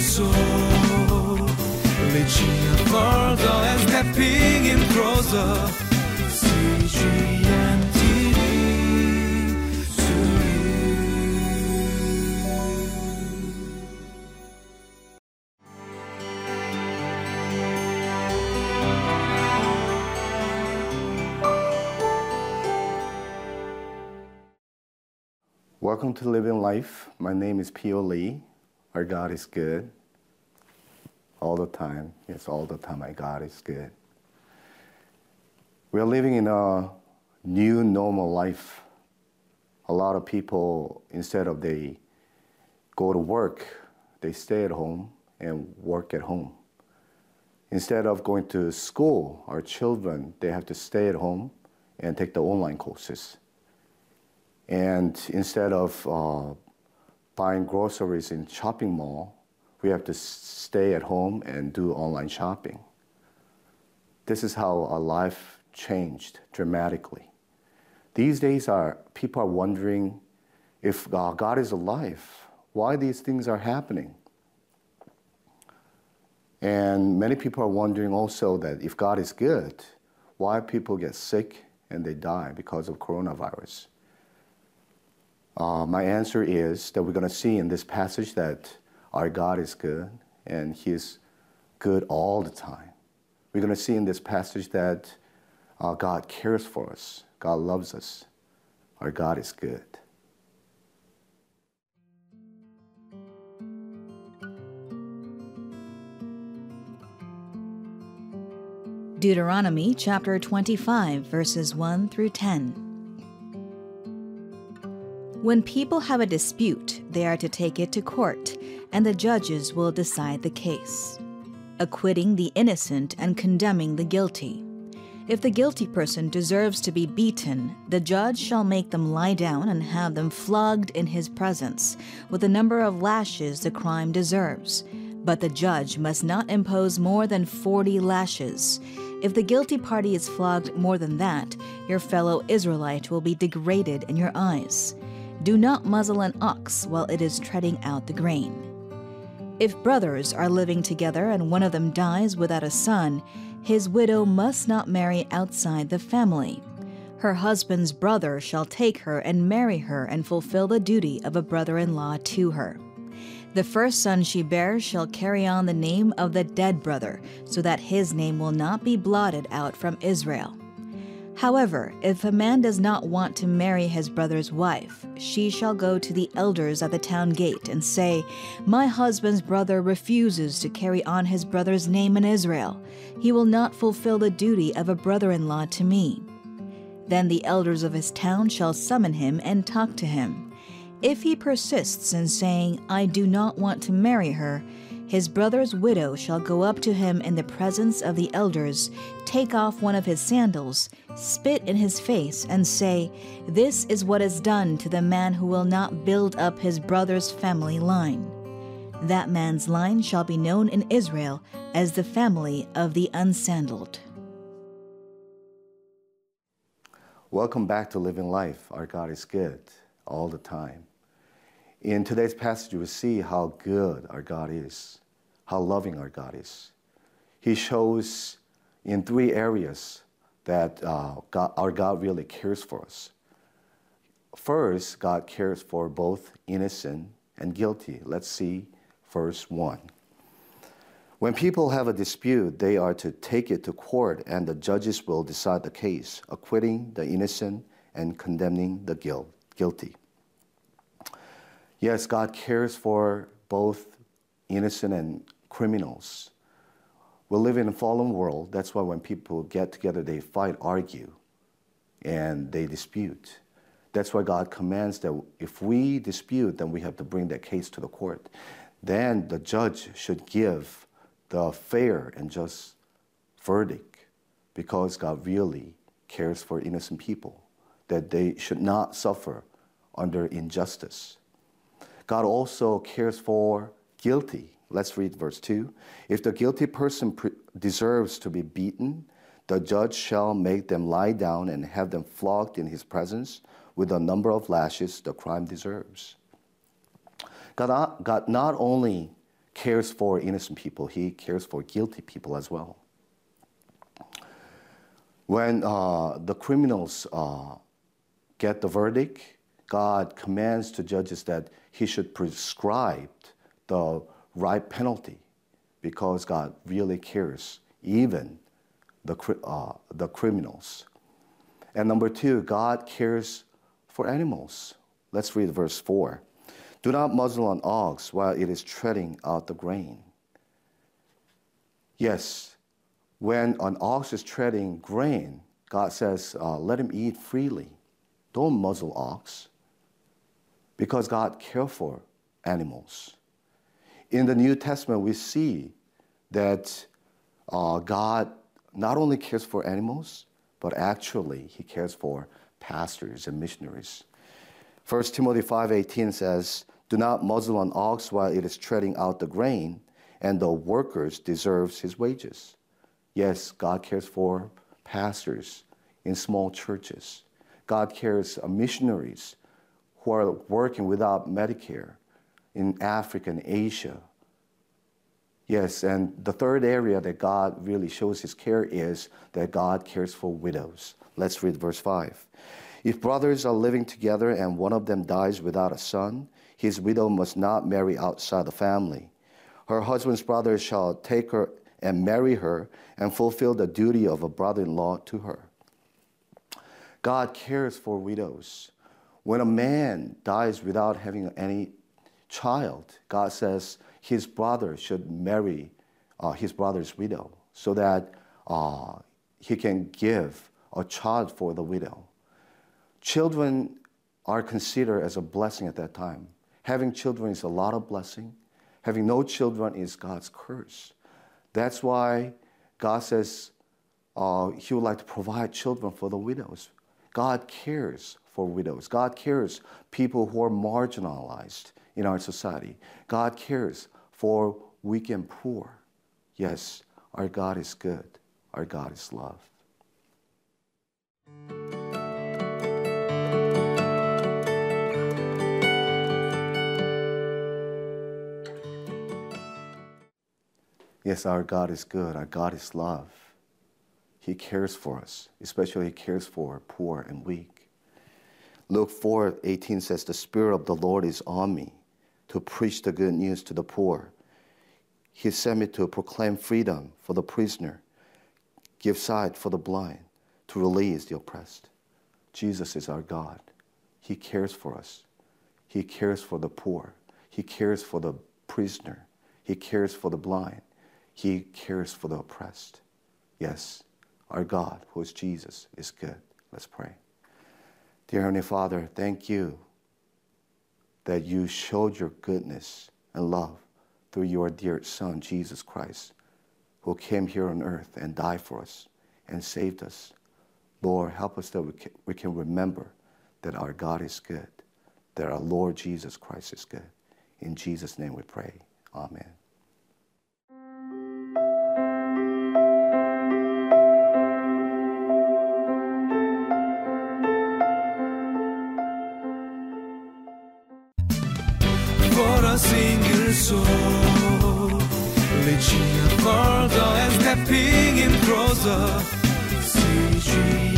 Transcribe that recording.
soul. Reaching further and stepping in closer. TV. Welcome to Living Life. My name is Pio Lee. Our God is good. All the time. Yes, all the time, my God is good. We are living in a new normal life. A lot of people, instead of they go to work, they stay at home and work at home. Instead of going to school, our children, they have to stay at home and take the online courses. And instead of uh, buying groceries in shopping mall, we have to stay at home and do online shopping. This is how our life changed dramatically. These days, are, people are wondering if God is alive, why these things are happening. And many people are wondering also that if God is good, why people get sick and they die because of coronavirus. Uh, my answer is that we're going to see in this passage that our God is good and He is good all the time. We're going to see in this passage that uh, God cares for us, God loves us, our God is good. Deuteronomy chapter 25, verses 1 through 10. When people have a dispute, they are to take it to court, and the judges will decide the case, acquitting the innocent and condemning the guilty. If the guilty person deserves to be beaten, the judge shall make them lie down and have them flogged in his presence, with the number of lashes the crime deserves. But the judge must not impose more than forty lashes. If the guilty party is flogged more than that, your fellow Israelite will be degraded in your eyes. Do not muzzle an ox while it is treading out the grain. If brothers are living together and one of them dies without a son, his widow must not marry outside the family. Her husband's brother shall take her and marry her and fulfill the duty of a brother in law to her. The first son she bears shall carry on the name of the dead brother, so that his name will not be blotted out from Israel. However, if a man does not want to marry his brother's wife, she shall go to the elders at the town gate and say, My husband's brother refuses to carry on his brother's name in Israel. He will not fulfill the duty of a brother in law to me. Then the elders of his town shall summon him and talk to him. If he persists in saying, I do not want to marry her, his brother's widow shall go up to him in the presence of the elders, take off one of his sandals, spit in his face, and say, This is what is done to the man who will not build up his brother's family line. That man's line shall be known in Israel as the family of the unsandaled. Welcome back to Living Life. Our God is good all the time. In today's passage, we see how good our God is, how loving our God is. He shows in three areas that uh, God, our God really cares for us. First, God cares for both innocent and guilty. Let's see verse 1. When people have a dispute, they are to take it to court, and the judges will decide the case, acquitting the innocent and condemning the guilt, guilty. Yes, God cares for both innocent and criminals. We live in a fallen world. That's why when people get together, they fight, argue, and they dispute. That's why God commands that if we dispute, then we have to bring that case to the court. Then the judge should give the fair and just verdict because God really cares for innocent people, that they should not suffer under injustice. God also cares for guilty. Let's read verse 2. If the guilty person deserves to be beaten, the judge shall make them lie down and have them flogged in his presence with the number of lashes the crime deserves. God, God not only cares for innocent people, He cares for guilty people as well. When uh, the criminals uh, get the verdict, God commands to judges that He should prescribe the right penalty because God really cares, even the, uh, the criminals. And number two, God cares for animals. Let's read verse 4. Do not muzzle an ox while it is treading out the grain. Yes, when an ox is treading grain, God says, uh, let him eat freely. Don't muzzle ox because God cares for animals. In the New Testament, we see that uh, God not only cares for animals, but actually he cares for pastors and missionaries. 1 Timothy 5:18 says, "Do not muzzle an ox while it is treading out the grain, and the workers deserves his wages." Yes, God cares for pastors in small churches. God cares for missionaries who are working without Medicare in Africa and Asia. Yes, and the third area that God really shows his care is that God cares for widows. Let's read verse 5. If brothers are living together and one of them dies without a son, his widow must not marry outside the family. Her husband's brother shall take her and marry her and fulfill the duty of a brother in law to her. God cares for widows. When a man dies without having any child, God says his brother should marry uh, his brother's widow so that uh, he can give a child for the widow. Children are considered as a blessing at that time. Having children is a lot of blessing. Having no children is God's curse. That's why God says uh, He would like to provide children for the widows. God cares for widows. God cares people who are marginalized in our society. God cares for weak and poor. Yes, our God is good. Our God is love. Yes, our God is good. Our God is love. He cares for us, especially He cares for poor and weak. Luke 4 18 says, The Spirit of the Lord is on me to preach the good news to the poor. He sent me to proclaim freedom for the prisoner, give sight for the blind, to release the oppressed. Jesus is our God. He cares for us. He cares for the poor. He cares for the prisoner. He cares for the blind. He cares for the oppressed. Yes, our God, who is Jesus, is good. Let's pray. Dear Heavenly Father, thank you that you showed your goodness and love through your dear Son, Jesus Christ, who came here on earth and died for us and saved us. Lord, help us that we can, remember that our God is good, that our Lord Jesus Christ is good. In Jesus' name we pray. Amen. Single soul. Reaching a further and stepping in closer. CG